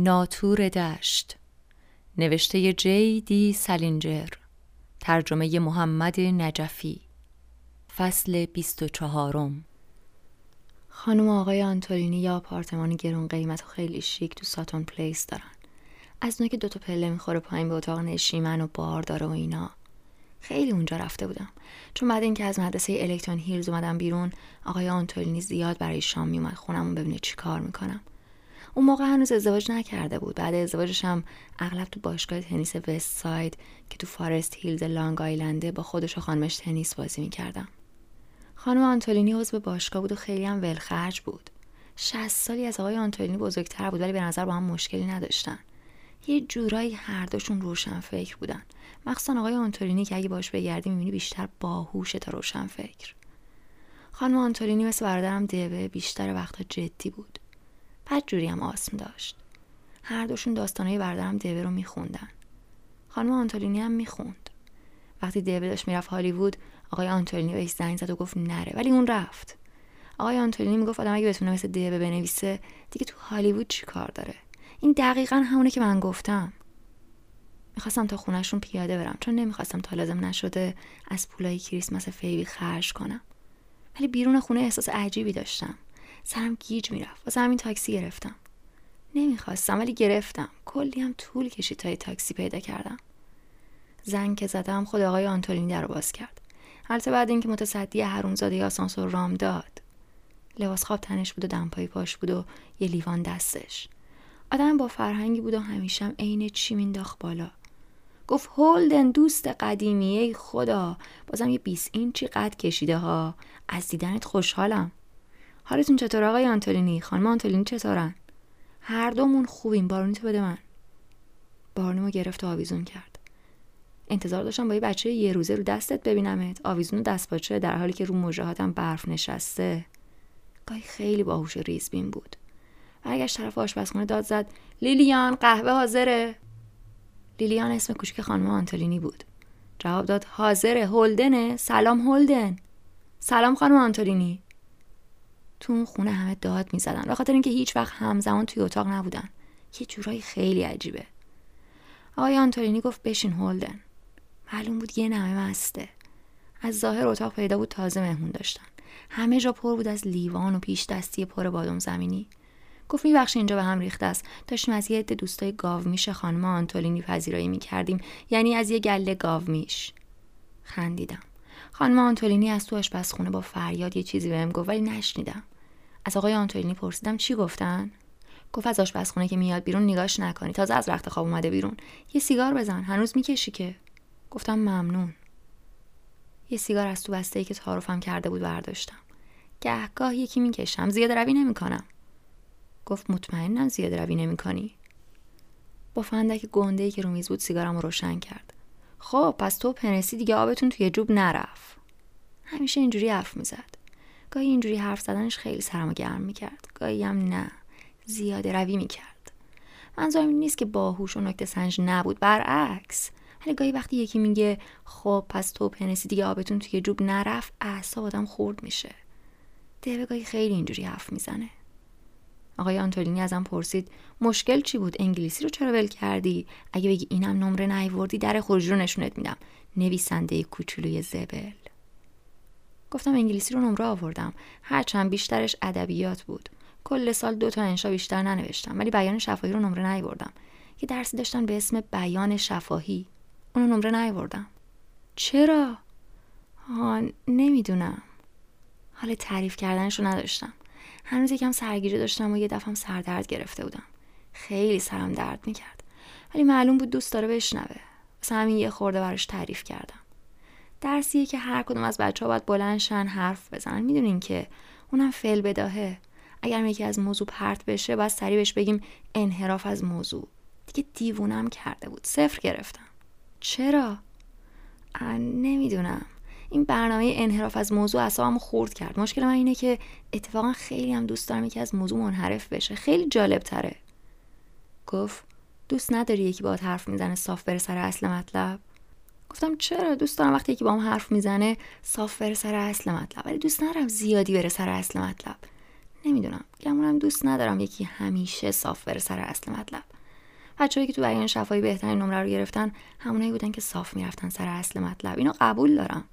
ناتور دشت. نوشته جی دی سالینجر ترجمه محمد نجفی. فصل 24 خانم آقای آنتولینی یا آپارتمان گرون قیمت و خیلی شیک تو ساتون پلیس دارن. از اونایی که دوتا پله می‌خوره پایین به اتاق نشیمن و بار داره و اینا. خیلی اونجا رفته بودم. چون بعد اینکه از مدرسه الکترون هیلز اومدم بیرون آقای آنتولینی زیاد برای شام میومد خونمون ببینه چی کار می‌کنم. اون موقع هنوز ازدواج نکرده بود. بعد ازدواجش هم اغلب تو باشگاه تنیس وست ساید که تو فارست هیلز لانگ آیلنده با خودش و خانمش تنیس بازی می‌کردم. خانم آنتولینی عضو باشگاه بود و خیلی هم ولخرج بود. 60 سالی از آقای آنتولینی بزرگتر بود ولی به نظر با هم مشکلی نداشتن. یه جورایی هر دوشون روشن فکر بودن. مخصوصا آقای آنتولینی که اگه باش بگردی می‌بینی بیشتر باهوشه تا روشن فکر خانم آنتولینی مثل برادرم دیوه بیشتر وقتا جدی بود. بد جوری هم آسم داشت. هر دوشون داستانهای برادرم دیوه رو میخوندن. خانم آنتولینی هم می‌خوند. وقتی دیوه داشت می‌رفت هالیوود آقای آنتولینی بهش زنگ زد و گفت نره ولی اون رفت. آقای آنتولینی می‌گفت آدم اگه بتونه مثل دیوه بنویسه دیگه تو هالیوود چی کار داره؟ این دقیقا همونه که من گفتم. می‌خواستم تا خونشون پیاده برم چون نمی‌خواستم تا لازم نشده از پولای کریسمس فیبی خرج کنم. ولی بیرون خونه احساس عجیبی داشتم. سرم گیج می‌رفت. واسه همین تاکسی گرفتم. نمی‌خواستم ولی گرفتم. کلی هم طول کشید تا تاکسی پیدا کردم. زنگ که زدم خود آقای آنتولینی در باز کرد. البته بعد اینکه متصدی حرومزاده آسانسور رام داد. لباس خواب تنش بود و دمپایی پاش بود و یه لیوان دستش. آدم با فرهنگی بود و همیشم عین چی مینداخت بالا. گفت هولدن دوست قدیمی ای خدا. بازم یه 20 اینچی قد کشیده ها. از دیدنت خوشحالم. حالتون چطور آقای آنتولینی؟ خانم آنتولینی چطورن؟ هر دومون خوبیم. بارونی تو بده من. بارونی گرفت و آویزون کرد. انتظار داشتم با یه بچه یه روزه رو دستت ببینمت. آویزون دست باچه در حالی که رو مجاهاتم برف نشسته. گاهی خیلی باهوش و ریزبین بود. برگشت طرف آشپزخونه داد زد لیلیان قهوه حاضره؟ لیلیان اسم کوچیک خانم آنتولینی بود. جواب داد حاضره هولدنه. سلام هولدن. سلام خانم آنتولینی. تو اون خونه همه داد می‌زدن. به خاطر اینکه هیچ وقت همزمان توی اتاق نبودن. یه جورایی خیلی عجیبه. آقای آنتولینی گفت بشین هولدن. معلوم بود یه نمه مسته. از ظاهر اتاق پیدا بود تازه مهمون داشتن. همه جا پر بود از لیوان و پیش دستی پر بادم زمینی. گفت میبخش اینجا به هم ریخته است. داشتیم از یه عده دوستای میشه خانم آنتولینی پذیرایی می‌کردیم. یعنی از یه گله میش خندیدم. خانم آنتولینی از تو آشپزخونه با فریاد یه چیزی بهم گفت ولی نشنیدم. از آقای آنتولینی پرسیدم چی گفتن؟ گفت از آشپزخونه که میاد بیرون نگاش نکنی. تازه از رخت خواب اومده بیرون. یه سیگار بزن. هنوز می‌کشی که. گفتم ممنون. یه سیگار از تو بسته ای که تعارفم کرده بود برداشتم. گهگاه یکی می‌کشم. زیاد روی نمی‌کنم. گفت مطمئنم زیاد روی نمی کنی. با فندک گنده ای که رو میز بود سیگارم رو روشن کرد. خب پس تو پنسی دیگه آبتون توی جوب نرفت. همیشه اینجوری حرف می‌زد. گاهی اینجوری حرف زدنش خیلی سرمو گرم می‌کرد. گاهی هم نه. زیاده روی می‌کرد. منظورم این نیست که باهوش و نکته سنج نبود. برعکس. ولی گاهی وقتی یکی میگه خب پس تو پنسی دیگه آبتون توی جوب نرفت اعصاب آدم خورد میشه. دیوه گاهی خیلی اینجوری حرف می‌زنه. آقای آنتولینی ازم پرسید مشکل چی بود؟ انگلیسی رو چرا ول کردی؟ اگه بگی اینم نمره نیوردی در خروجی رو نشونت میدم. نویسنده کوچولوی زبل. گفتم انگلیسی رو نمره آوردم. هرچند بیشترش ادبیات بود. کل سال دو تا انشا بیشتر ننوشتم ولی بیان شفاهی رو نمره نیوردم. یه درسی داشتن به اسم بیان شفاهی. اونو نمره نیوردم. چرا؟ ها نمی‌دونم. حال تعریف کردنش رو نداشتم. هنوز یکم سرگیجه داشتم و یه دفعه سردرد گرفته بودم. خیلی سرم درد می‌کرد. ولی معلوم بود دوست داره بشنوه. واسه همین یه خورده براش تعریف کردم. درسیه که هر کدوم از بچه ها باید بلندشن حرف بزنن. می‌دونین که اونم فعل بداهه. اگر یکی از موضوع پرت بشه باید سریع بهش بگیم انحراف از موضوع. دیگه دیوونم کرده بود. صفر گرفتم. چرا؟ نمی‌دونم. این برنامه انحراف از موضوع اصابم خورد کرد. مشکل من اینه که اتفاقا خیلی هم دوست دارم یکی از موضوع منحرف بشه. خیلی جالب تره. گفت دوست نداری یکی باهات حرف می‌زنه صاف بره سر اصل مطلب؟ گفتم چرا؟ دوست دارم وقتی یکی با حرف می‌زنه صاف بره سر اصل مطلب. ولی دوست ندارم زیادی بره سر اصل مطلب. نمی‌دونم. گمونم دوست ندارم یکی همیشه صاف بره سر اصل مطلب. بچه‌ای که تو بیان شفایی بهترین نمره رو گرفتن همونایی بودن که صاف می‌رفتن سر اصل مطلب. اینو قبول دارم.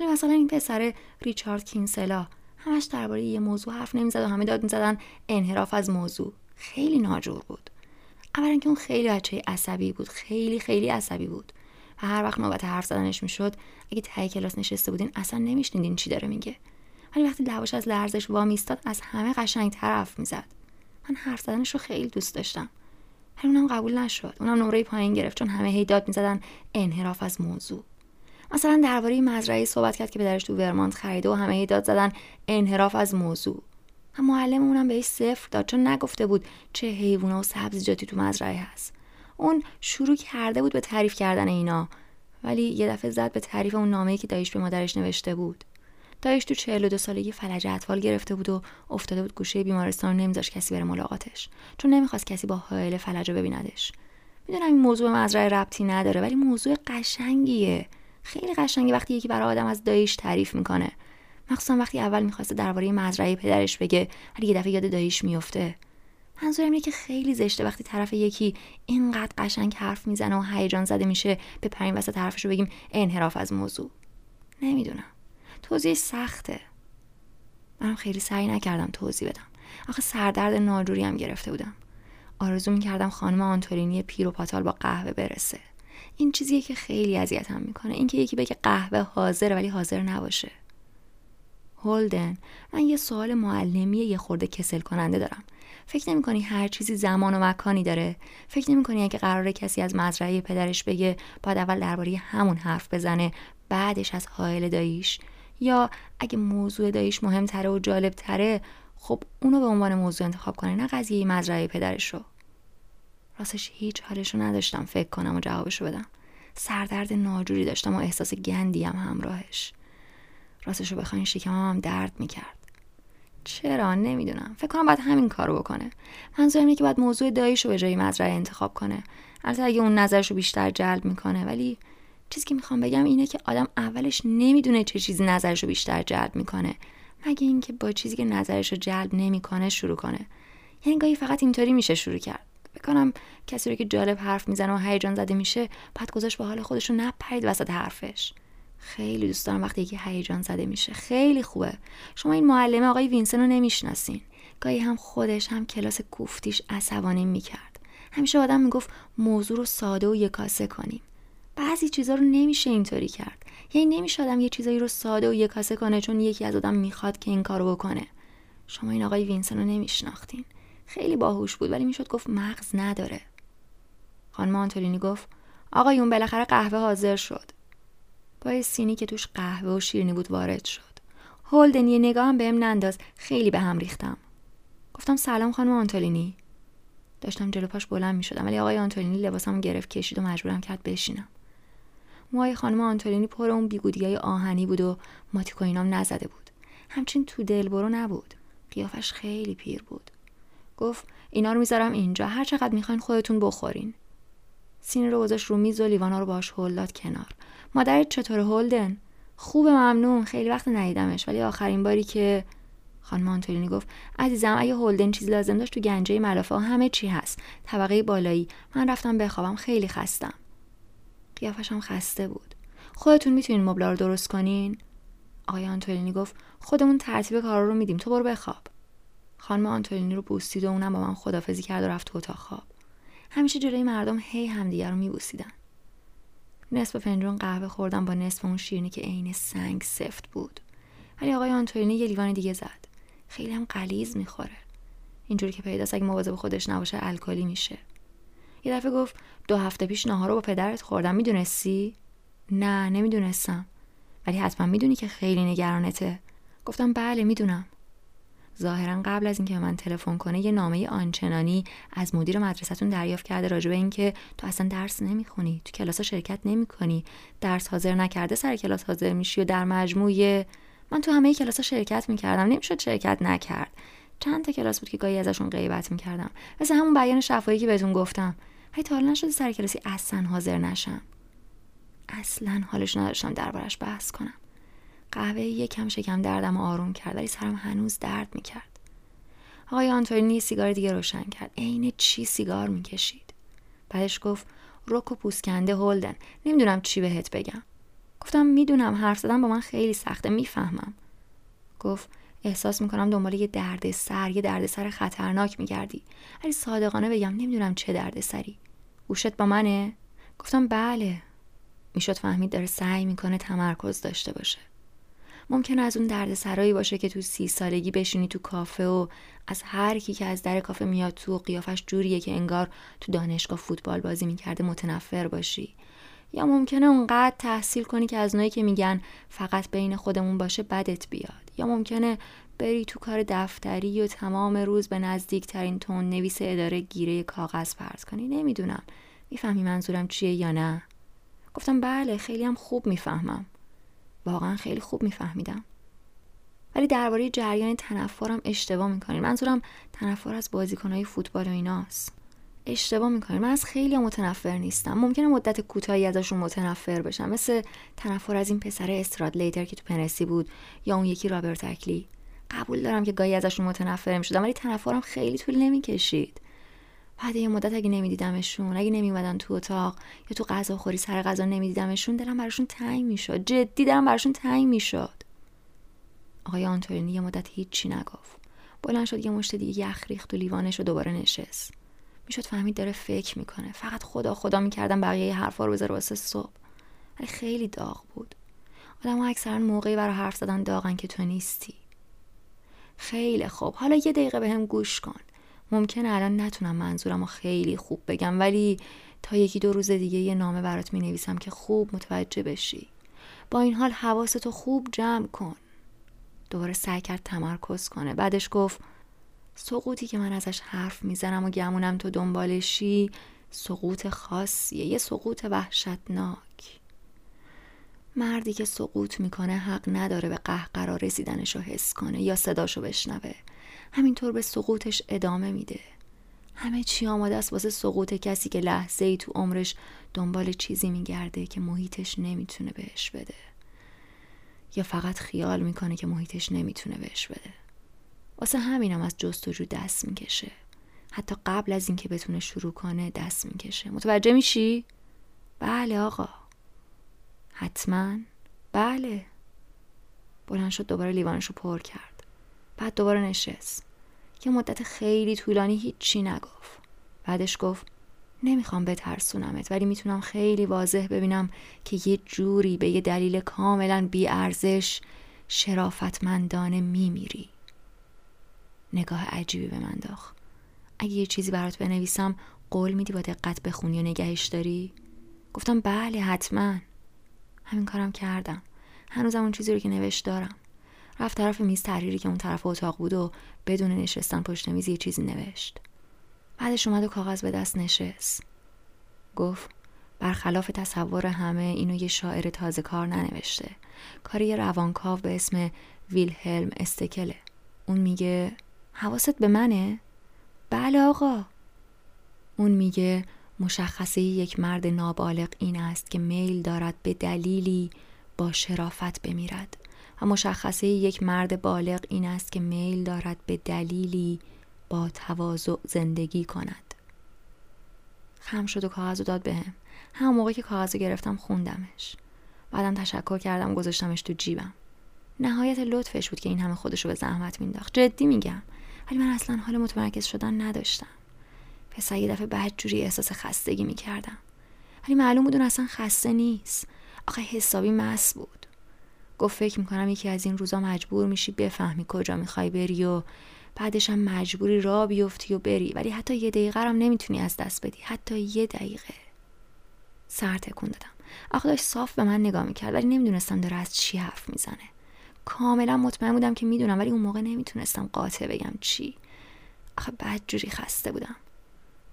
ولی مثلا این پسر ریچارد کینسلا همش درباره یه موضوع حرف نمی‌زد و همه داد می‌زدن انحراف از موضوع. خیلی ناجور بود. اولا که اون خیلی بچه عصبی بود خیلی خیلی عصبی بود و هر وقت نوبت حرف زدنش می‌شد اگه ته کلاس نشسته بودین اصلا نمیشنیدین چی داره میگه. ولی وقتی لباش از لرزش وامیستاد از همه قشنگ حرف می‌زد. من حرف زدنش رو خیلی دوست داشتم. ولی اونم قبول نشد. اونم نمره پایین گرفت چون همه هی داد می‌زدن انحراف از موضوع. مثلا درباره مزرعه صحبت کرد که پدرش تو ورمانت خریده و همه داد زدن انحراف از موضوع. هم معلم اونم بهش صفر داد چون نگفته بود چه حیوونا و سبزیجاتی تو مزرعه هست. اون شروع کرده بود به تعریف کردن اینا ولی یه دفعه زد به تعریف اون نامه‌ای که دایش به مادرش نوشته بود. دایش تو 42 سالگی فلج اطفال گرفته بود و افتاده بود گوشه بیمارستان و کسی بره ملاقاتش چون نمی‌خواست کسی با حائل فلج رو ببیندش. می‌دونم این موضوع مزرعه ربطی نداره ولی موضوع قشنگیه. خیلی قشنگه وقتی یکی برای آدم از دایش تعریف می‌کنه. مخصوصا وقتی اول می‌خواسته درباره مزرعه پدرش بگه ولی یه دفعه یاد دایش میفته منظورم اینه که خیلی زشته وقتی طرف یکی اینقدر قشنگ حرف می‌زنه و هیجان زده میشه به پرین وسط حرفش رو بگیم انحراف از موضوع. نمی‌دونم. توضیح سخته. منم خیلی سعی نکردم توضیح بدم. آخه سردرد ناجوری هم گرفته بودم. آرزو می‌کردم خانم آنتورینی پیر و پاتال با قهوه برسه. این چیزیه که خیلی اذیتم می‌کنه. اینکه یکی بگه قهوه حاضره ولی حاضر نباشه. هولدن من یه سوال معلمی یه خورده کسل کننده دارم. فکر نمی کنی هر چیزی زمان و مکانی داره؟ فکر نمی کنی اگه قرار کسی از مزرعه پدرش بگه باید اول درباره همون حرف بزنه بعدش از حائل داییش؟ یا اگه موضوع داییش مهمتره و جالب تره خب اونو به عنوان موضوع انتخاب کنه نه قضیه مزرعه پدرش رو. راستش هیچ حالش رو نداشتم فکر کنم و جوابش رو بدم. سردرد ناجوری داشتم و احساس گندی هم همراهش. راستش رو بخواین شکمم هم درد می‌کرد. چرا؟ نمی‌دونم. فکر کنم باید همین کارو بکنه. منظورم اینه که باید موضوع داییش رو به جای مزرعه انتخاب کنه. البته اگه اون نظرش رو بیشتر جلب می‌کنه ولی چیزی که می‌خوام بگم اینه که آدم اولش نمی‌دونه چه چیزی نظرش رو بیشتر جلب می‌کنه. مگه اینکه با چیزی که نظرش رو جلب نمی‌کنه شروع کنه. یعنی گاهی فقط اینطوری میشه شروع کرد. بکنم کسی رو که جالب حرف می‌زنه و هیجان زده میشه بعد گذاشت به حال خودش رو نپرید وسط حرفش. خیلی دوست دارم وقتی یکی هیجان زده میشه. خیلی خوبه. شما این معلم آقای وینسن رو نمی‌شناسین. گاهی هم خودش هم کلاس کوفتیش عصبانی می‌کرد. همیشه آدم می‌گفت موضوع رو ساده و یکاسه کنیم. بعضی چیزا رو نمیشه اینطوری کرد. یعنی نمیشه آدم یه چیزایی رو ساده و یکاسه کنه چون یکی از آدم می‌خواد که این کارو بکنه. شما این آقای وینسن رو نمیشناختین. خیلی باهوش بود ولی می‌شد گفت مغز نداره. خانم آنتولینی گفت آقایون بالاخره قهوه حاضر شد. با سینی که توش قهوه و شیرینی بود وارد شد. هولدن یه نگاه هم بهم ننداز خیلی به هم ریختم. گفتم سلام خانم آنتولینی داشتم جلو پاش بلند می شدم ولی آقای آنتولینی لباسم گرفت کشید و مجبورم کرد بشینم. موهای خانم آنتولینی پر اون بیگودی های آهنی بود و ماتیکو اینام نزده بود. همچین تو دل برو نبود. قیافش خیلی پیر بود. گفت اینا رو می‌ذارم اینجا هر چقدر می‌خواین خودتون بخورین. سینی رو گذاشت رو میز و لیوانا رو باش هل داد کنار. مادرت چطور هولدن؟ خوب ممنون خیلی وقت ندیدمش ولی آخرین باری که خانم آنتولینی گفت عزیزم اگه هولدن چیزی لازم داشت تو گنجه ملافه همه چی هست. طبقه بالایی. من رفتم بخوابم خیلی خستم. قیافش هم خسته بود. خودتون می‌تونین مبلا رو درست کنین؟ آقای آنتولینی گفت خودمون ترتیب کارا رو میدیم تو برو بخواب. خانم آنتولینی رو بوسید و اونم با من خدافزی کرد و رفت تو اتاق خواب. همیشه جلوی مردم هی همدیگر رو میبوسیدن. نصف فنجون قهوه خوردم با نصف اون شیرینی که عین سنگ سفت بود. ولی آقای آنتولینی یه لیوان دیگه زد. خیلی هم قلیز می‌خوره. اینجوری که پیداست اگه مواظب خودش نباشه الکلی میشه. یه دفعه گفت دو هفته پیش نهار رو با پدرت خوردم می‌دونستی؟ نه نمی‌دونستم. ولی حتما می‌دونی که خیلی نگرانته. گفتم بله می‌دونم. ظاهرا قبل از اینکه من تلفن کنه یه نامه آنچنانی از مدیر مدرسهتون دریافت کرده راجع به اینکه تو اصلا درس نمی‌خونی تو کلاس شرکت نمی‌کنی درس حاضر نکرده سر کلاس حاضر میشی و در مجموع من تو همه کلاس ها شرکت می‌کردم نمی‌شد شرکت نکرد. چند تا کلاس بود که گاهی ازشون غیبت می‌کردم. مثل همون بیان شفایی که بهتون گفتم. هی تا حالا نشده سر کلاسی اصلا حاضر نشم. اصلا حالش نداشتم دربارش بحث کنم. قهوه یکم شکم دردم آروم کرد ولی سرم هنوز درد می‌کرد. آقای آنتونی سیگار دیگه روشن کرد. عین چی سیگار می‌کشید؟ بعدش گفت روک و پوسکنده هولدن. نمی‌دونم چی بهت بگم. گفتم می‌دونم حرف زدن با من خیلی سخته می‌فهمم. گفت احساس می‌کنم دنبال یه درد سر یه درد سر خطرناک میگردی. ولی صادقانه بگم نمی‌دونم چه درد سری. گوشت با منه؟ گفتم بله. می‌شد فهمید داره سعی می‌کنه تمرکز داشته باشه. ممکنه از اون درد سرایی باشه که تو سی سالگی بشینی تو کافه و از هر کی که از در کافه میاد تو قیافش جوریه که انگار تو دانشگاه فوتبال بازی می‌کرده متنفر باشی. یا ممکنه اونقدر تحصیل کنی که از نایی که میگن فقط بین خودمون باشه بدت بیاد. یا ممکنه بری تو کار دفتری و تمام روز به نزدیکترین تون نویس اداره گیره کاغذ پرت کنی. نمی‌دونم. می‌فهمی منظورم چیه یا نه؟ گفتم بله خیلی هم خوب می‌فهمم. واقعا خیلی خوب میفهمیدم. ولی درباره جریان تنفرم اشتباه می‌کنیم منظورم تنفر از بازیکنهای فوتبال و ایناست. اشتباه می‌کنیم من از خیلی متنفر نیستم. ممکنه مدت کوتاهی ازشون متنفر بشم. مثل تنفر از این پسر استراد لیتر که تو پنسی بود یا اون یکی رابرت اکلی. قبول دارم که گاهی ازشون متنفر می‌شدم ولی تنفرم خیلی طول نمی‌کشید. بعد یه مدت اگه نمیدیدمشون اگه نمیومدن تو اتاق یا تو غذا خوری سر غذا نمیدیدمشون دلم براشون تنگ می‌شد. جدی دلم براشون تنگ می‌شد. آقای آنتورینی یه مدت هیچی نگفت. بلند شد یه مشت دیگه یخ ریخت و لیوانش و دوباره نشست. می‌شد فهمید داره فکر می‌کنه. فقط خدا خدا می‌کردم بقیه حرفا رو بذاره واسه صبح. ولی خیلی داغ بود. آدم اکثرا موقعی برای حرف زدن داغن که تو نیستی. خیلی خوب. حالا یه دقیقه به گوش کن. ممکنه الان نتونم منظورم رو خیلی خوب بگم ولی تا یکی دو روز دیگه یه نامه برات می نویسم که خوب متوجه بشی. با این حال حواستو خوب جمع کن. دوباره سعی کرد تمرکز کنه. بعدش گفت سقوطی که من ازش حرف می‌زنم و گمونم تو دنبالشی سقوط خاصیه یه سقوط وحشتناک. مردی که سقوط می‌کنه حق نداره به قهقرا رسیدنش رو حس کنه یا صداشو بشنوه. همینطور به سقوطش ادامه میده. همه چی آماده است واسه سقوط کسی که لحظه ای تو عمرش دنبال چیزی میگرده که محیطش نمی‌تونه بهش بده. یا فقط خیال می‌کنه که محیطش نمی‌تونه بهش بده. واسه همینم از جستجو دست می‌کشه. حتی قبل از اینکه بتونه شروع کنه دست می‌کشه. متوجه میشی؟ بله آقا. حتما. بله. بلند شد دوباره لیوانش رو پر کرد. بعد دوباره نشست. یه مدت خیلی طولانی هیچی نگفت. بعدش گفت نمی‌خوام بترسونمت ولی می‌تونم خیلی واضح ببینم که یه جوری به یه دلیل کاملا بیارزش شرافتمندانه میمیری. نگاه عجیبی به من داخت. اگه یه چیزی برات بنویسم قول میدی با دقت بخونی و نگهش داری؟ گفتم بله حتما. همین کارم کردم. هنوزم اون چیزی رو که نوشت دارم. رفت طرف میز تحریری که اون طرف اتاق بود و بدون نشستن پشت میز یه چیزی نوشت. بعدش اومد و کاغذ به دست نشست. گفت برخلاف تصور همه اینو یه شاعر تازه کار ننوشته. کاری یه روانکاو به اسم ویلهلم استکله. اون میگه حواست به منه؟ بله آقا. اون میگه مشخصه یک مرد نابالغ این است که میل دارد به دلیلی با شرافت بمیرد. و مشخصه یک مرد بالغ این است که میل دارد به دلیلی با تواضع زندگی کند. خم شد و کاغذ داد بهم. به همون موقع که کاغذ گرفتم خوندمش. بعدم تشکر کردم گذاشتمش تو جیبم. نهایت لطفش بود که این همه خودشو به زحمت مینداخت. جدی میگم. ولی من اصلا حال متمرکز شدن نداشتم. پسر یه دفعه بعد جوری احساس خستگی می‌کردم. ولی معلوم بود اون اصلا خسته نیست. آخه حسابی مس بود. گفت فکر می‌کنم یکی از این روزا مجبور میشی بفهمی کجا می‌خوای بری و بعدش هم مجبوری را بیفتی و بری. ولی حتی یه دقیقه هم نمی‌تونی از دست بدی. حتی یه دقیقه. سر تکون دادم. آخه داشت صاف به من نگاه می‌کرد ولی نمی‌دونستم داره از چی حرف می‌زنه. کاملا مطمئن بودم که می‌دونم ولی اون موقع نمی‌تونستم قاطع بگم چی. آخه بعد جوری خسته بودم.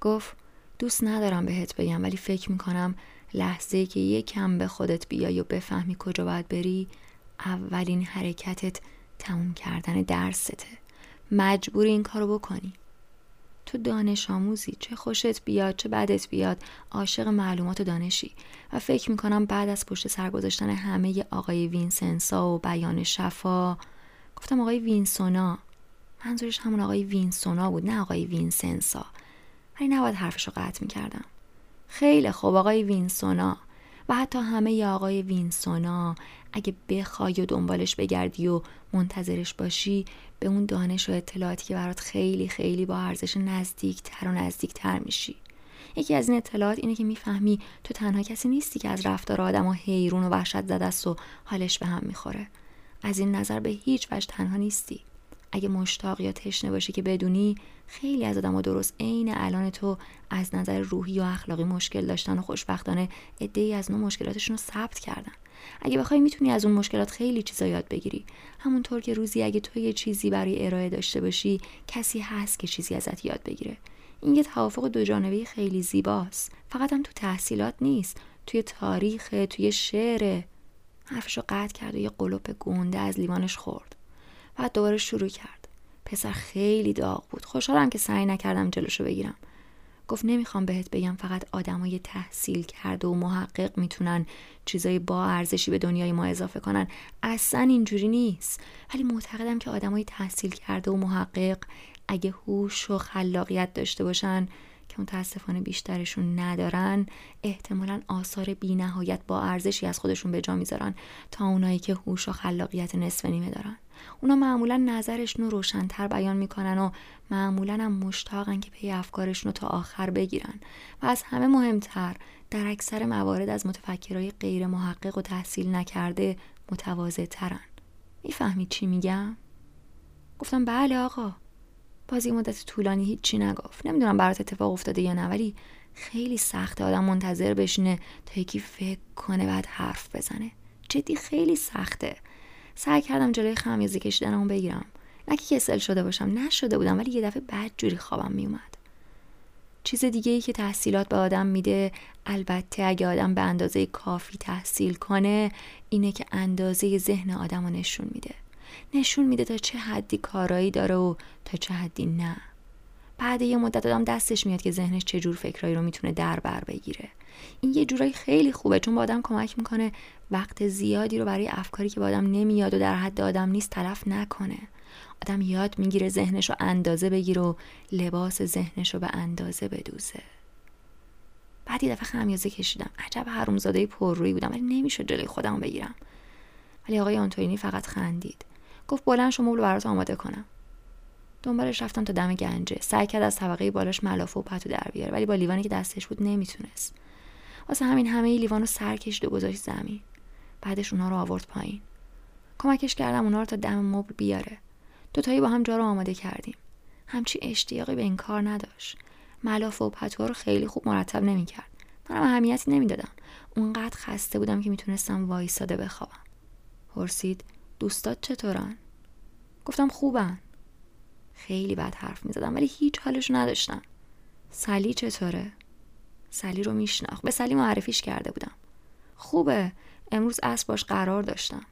گفت دوست ندارم بهت بگم ولی فکر می‌کنم لحظه که یکم به خودت بیای و بفهمی کجا باید بری اولین حرکتت تموم کردن درسته. مجبوری این کارو بکنی. تو دانش آموزی چه خوشت بیاد چه بدت بیاد عاشق معلومات و دانشی. و فکر می‌کنم بعد از پشت سر گذاشتن همه آقای وینسنسا و بیان شفا گفتم آقای وینسونا منظورش همون آقای وینسونا بود نه آقای وینسنسا. ولی نباید حرفش رو قطع می‌کردم. خیلی خوب آقای وینسونا. و حتی همه ی آقای وینسونا اگه بخوای و دنبالش بگردی و منتظرش باشی به اون دانش و اطلاعاتی که برات خیلی خیلی با ارزش نزدیکتر و نزدیکتر میشی. یکی از این اطلاعات اینه که می‌فهمی تو تنها کسی نیستی که از رفتار آدم و حیرون و وحشت زده است و حالش به هم می‌خوره. از این نظر به هیچ وجه تنها نیستی. اگه مشتاق یا تشنه باشی که بدونی خیلی از آدم درست عین الان تو از نظر روحی و اخلاقی مشکل داشتن و خوشبختانه ای از نوع مشکلاتشون رو ثبت کردن. اگه بخوای می‌تونی از اون مشکلات خیلی چیزا یاد بگیری. همونطور که روزی اگه تو یه چیزی برای ارائه داشته باشی کسی هست که چیزی ازت یاد بگیره. این یه توافق دو جانبه خیلی زیباست. فقط هم تو تحصیلات نیست. توی تاریخ توی شعر. حرفشو قطع کرد و یه قلوپ گنده از لیوانش خورد. بعد دوباره شروع کرد. پسر خیلی داغ بود. خوشحالم که سعی نکردم جلوشو بگیرم. گفت نمی‌خوام بهت بگم فقط آدمای تحصیل کرده و محقق می‌تونن چیزای با ارزشی به دنیای ما اضافه کنن. اصلا اینجوری نیست. ولی معتقدم که آدمای تحصیل کرده و محقق اگه هوش و خلاقیت داشته باشن که متاسفانه بیشترشون ندارن احتمالا آثار بینهایت با ارزشی از خودشون به جا می‌ذارن تا اونایی که هوش و خلاقیت نصف نیمه دارن. اونا معمولا نظرشون رو روشنتر بیان می‌کنن و معمولا هم مشتاقن که پی افکارشون رو تا آخر بگیرن. و از همه مهمتر در اکثر موارد از متفکرهای غیر محقق و تحصیل نکرده متواضع ترن می‌فهمی چی میگم؟ گفتم بله آقا. بازی مدت طولانی هیچی نگفت. نمی‌دونم برات اتفاق افتاده یا نه ولی خیلی سخته آدم منتظر بشینه تا یکی فکر کنه بعد حرف بزنه. جدی خیلی سخته. سعی کردم جلوی خمیازه کشیدنمو بگیرم. نه که کسل شده باشم نشده بودم ولی یه دفعه بد جوری خوابم میومد. چیز دیگه ای که تحصیلات به آدم میده البته اگه آدم به اندازه کافی تحصیل کنه اینه که اندازه ذهن آدم رو نشون میده. نشون میده تا چه حدی کارایی داره و تا چه حدی نه. بعد یه مدت آدم دستش میاد که ذهنش چه جور فکرایی رو می‌تونه در بر بگیره. این یه جورایی خیلی خوبه چون با آدم کمک می‌کنه وقت زیادی رو برای افکاری که با آدم نمیاد و در حد آدم نیست تلف نکنه. آدم یاد می‌گیره ذهنش رو اندازه بگیره و لباس ذهنش رو به اندازه بدوزه. بعد یه دفعه خمیازه کشیدم. عجب حرومزاده پررویی بودم ولی نمی‌شد جلوی خودم بگیرم. ولی آقای آنتونی فقط خندید. گفت بلند شما رو برات آماده کنم. دنبالش رفتم تا دم گنجه. سعی کرد از طبقه بالاش ملافه و پتو در بیاره ولی با لیوانی که دستش بود نمی‌تونست. واسه همین همه لیوان رو سر کشید و گذاشت زمین. بعدش اونا رو آورد پایین. کمکش کردم اونا رو تا دم مبل بیاره. دوتایی با هم جا رو آماده کردیم. همچی اشتیاقی به این کار نداشت. ملافه و پتوها رو خیلی خوب مرتب نمی‌کرد. منم اهمیتی نمی‌دادم. اونقدر خسته بودم که می‌تونستم وایساده بخوابم. پرسید دوستات چطورن؟ گفتم خوبن. خیلی بد حرف می‌زدم ولی هیچ حالش نداشتم. سلی چطوره؟ سلی رو میشناخت. به سلی معرفیش کرده بودم. خوبه. امروز اسب باش قرار داشتم.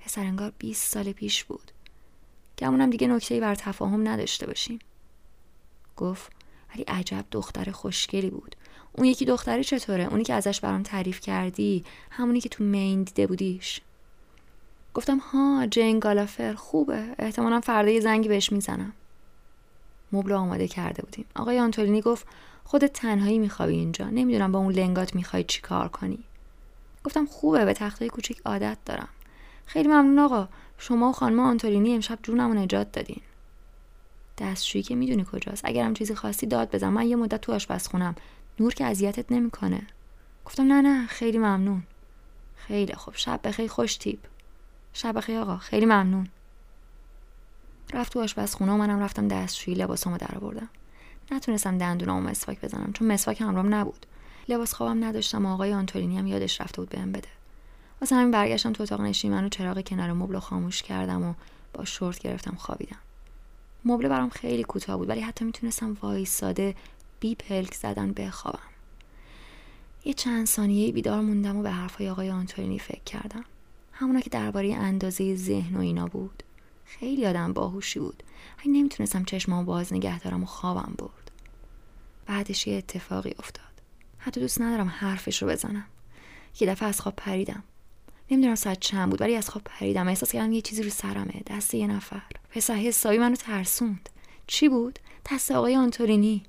پسر انگار 20 سال پیش بود. گمونم دیگه نکته بر تفاهم نداشته باشیم. گفت ولی عجب دختر خوشگلی بود. اون یکی دختری چطوره؟ اونی که ازش برام تعریف کردی؟ همونی که تو مین دیده بودیش. گفتم ها جین گالافر خوبه. احتمالا فردا یه زنگی بهش می‌زنم. مبل آماده کرده بودیم. آقای آنتولینی گفت خودت تنهایی میخوابی اینجا. نمی‌دونم با اون لنگات می‌خوای چی کار کنی. گفتم خوبه به تخته کوچیک عادت دارم. خیلی ممنون آقا. شما و خانم آنتولینی امشب جونمو نجات دادین. دستشویی که می‌دونی کجاست. اگرم چیزی خواستی داد بزن. من یه مدت تو آشپزخونم. نور که اذیتت نمی‌کنه. گفتم نه نه خیلی ممنون. خیلی خوب. شب بخیر خوش تیپ. شب بخیر آقا. خیلی ممنون. رفت تو آشپزخونه و منم رفتم دستشویی لباسامو در آوردم نتونستم دندونامو مسواک بزنم چون مسواک همرام نبود. لباس خوابم نداشتم آقای آنتولینی هم یادش رفته بود بهم بده. واسه همین برگشتم تو اتاق نشیمن و چراغ کنار مبل خاموش کردم و با شورت گرفتم خوابیدم. مبل برام خیلی کوتاه بود ولی حتی می‌تونستم وایساده بی پلک زدن بخوابم. یه چند ثانیه بیدار موندم و به حرفای آقای آنتولینی فکر کردم. همونا که درباره اندازه ذهن و اینا بود. خیلی آدم باهوشی بود. اگه نمی‌تونستم چشمامو باز نگه دارم و خوابم برد. بعدش یه اتفاقی افتاد. حتی دوست ندارم حرفش رو بزنم. یه دفعه از خواب پریدم. نمی‌دونم ساعت چند بود ولی از خواب پریدم. احساس کردم یه چیزی رو سرمه دست یه نفر. پسر حسابی منو ترسوند. چی بود؟ دست آقای آنتورینی.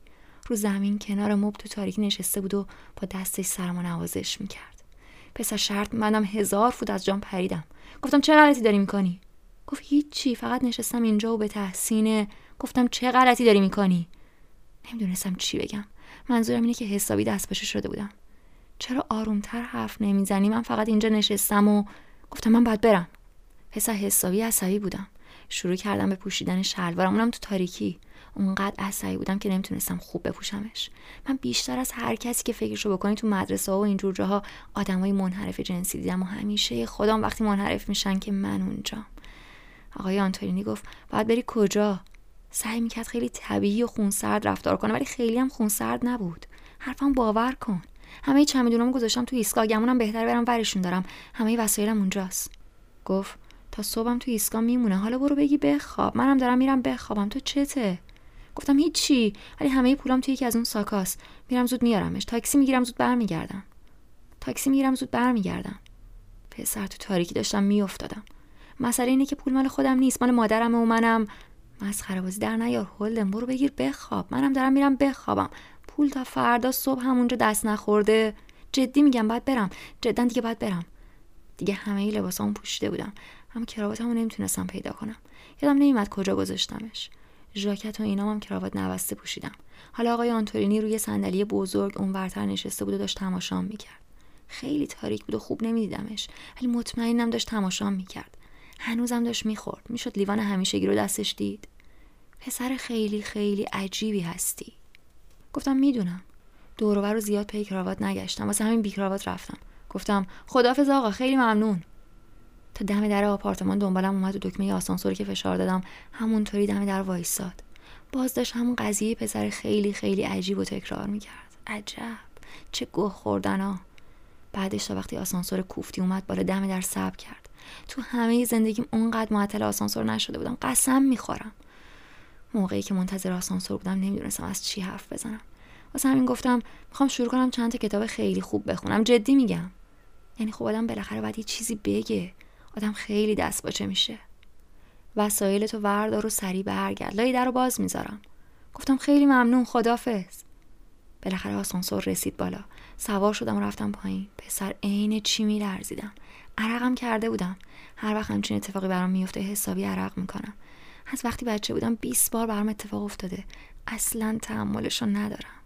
رو زمین کنار مب تو تاریکی نشسته بود و با دستش سرمو نوازش می‌کرد. پسر شرط منم هزار فوت از جام پریدم. گفتم چه غلطی داری می‌کنی؟ گفت هیچی فقط نشستم اینجا و به تحسینه گفتم چه غلطی داری می‌کنی؟ نمی‌دونستم چی بگم. منظورم اینه که حسابی دست باشه شده بودم. چرا آرومتر حرف نمی‌زنی؟ من فقط اینجا نشستم و گفتم من باید برم. پسر حسابی عصبی بودم. شروع کردم به پوشیدن شلوارم. اونم تو تاریکی. اونقدر عصبی بودم که نمی‌تونستم خوب بپوشمش. من بیشتر از هر کسی که فکرشو بکنی تو مدرسه ها و اینجور جاها آدمای منحرف جنسی دیدم و همیشه خودم وقتی منحرف میشن که من اونجا آقای آنتولینی گفت باید بری کجا؟ سعی می‌کرد خیلی طبیعی و خونسرد رفتار کنه ولی خیلی هم خونسرد نبود. حرفم باور کن. همه چمدونامو گذاشتم تو ایستگاه گمونم بهتر برم ورشون دارم. همه وسایلم اونجاست. گفت تا صبحم تو ایستگاه میمونه. حالا برو بگی بخواب. منم دارم میرم بخوابم. تو چته؟ گفتم هیچی ولی همه پولام توی یکی از اون ساکاست میرم زود میارمش. تاکسی می‌گیرم زود برمیگردم. تاکسی می‌گیرم زود برمیگردم. پسر تو تاریکی داشتم میافتادم. مسئله اینه که پول مال خودم نیست. مال مادرم و منم. مسخره بازی در نیار. هولدن برو بگیر بخواب. منم دارم میرم بخوابم. پول تا فردا صبح همونجا دست نخورده. جدی میگم باید برم. جدا دیگه باید برم. دیگه همه لباسامو پوشیده بودم. اما کراواتمو نمی‌تونستم پیدا کنم. یادم نمیمد کجا گذاشتمش. ژاکت و اینام هم کراوات نوسته پوشیدم. حالا آقای آنتورینی روی صندلی بزرگ اون برتر نشسته بود و داشت تماشام می‌کرد. خیلی تاریک بود و خوب نمیدیدمش ولی مطمئنم داشت تماشام می‌کرد. هنوزم داشت می‌خورد. می‌شد لیوان همیشگی رو دستش دید. پسر خیلی خیلی عجیبی هستی. گفتم می‌دونم. دور رو زیاد پی کراوات نگشتم. واسه همین بی کراوات رفتم. گفتم خدافظ آقا خیلی ممنون. تا دم در آپارتمان دنبالم اومد و دکمه آسانسوری که فشار دادم. همونطوری دم در وایساد باز داشت همون قضیه پسر خیلی خیلی عجیب و تکرار می‌کرد. عجب. چه گوه خوردنا بعدش تا وقتی آسانسور کوفتی اومد بالا دم در سب کرد. تو همه زندگیم اونقدر معطل آسانسور نشده بودم. قسم می‌خورم. موقعی که منتظر آسانسور بودم نمی‌دونستم از چی حرف بزنم. واسه همین گفتم می‌خوام شروع کنم چند تا کتاب خیلی خوب بخونم. جدی میگم. یعنی خب آدم بالاخره باید یه چیزی بگه. آدم خیلی دست باچه میشه. وسایل تو وردار و سریع برگرد. لای در رو باز می‌ذارم. گفتم خیلی ممنون خدافز بالاخره آسانسور رسید بالا. سوار شدم و رفتم پایین. پسر عین چی میلرزیدم. عرقم کرده بودم. هر وقت همچین اتفاقی برام میفته حسابی عرق می‌کنم. از وقتی بچه بودم 20 بار برام اتفاق افتاده. اصلا تحملشو ندارم.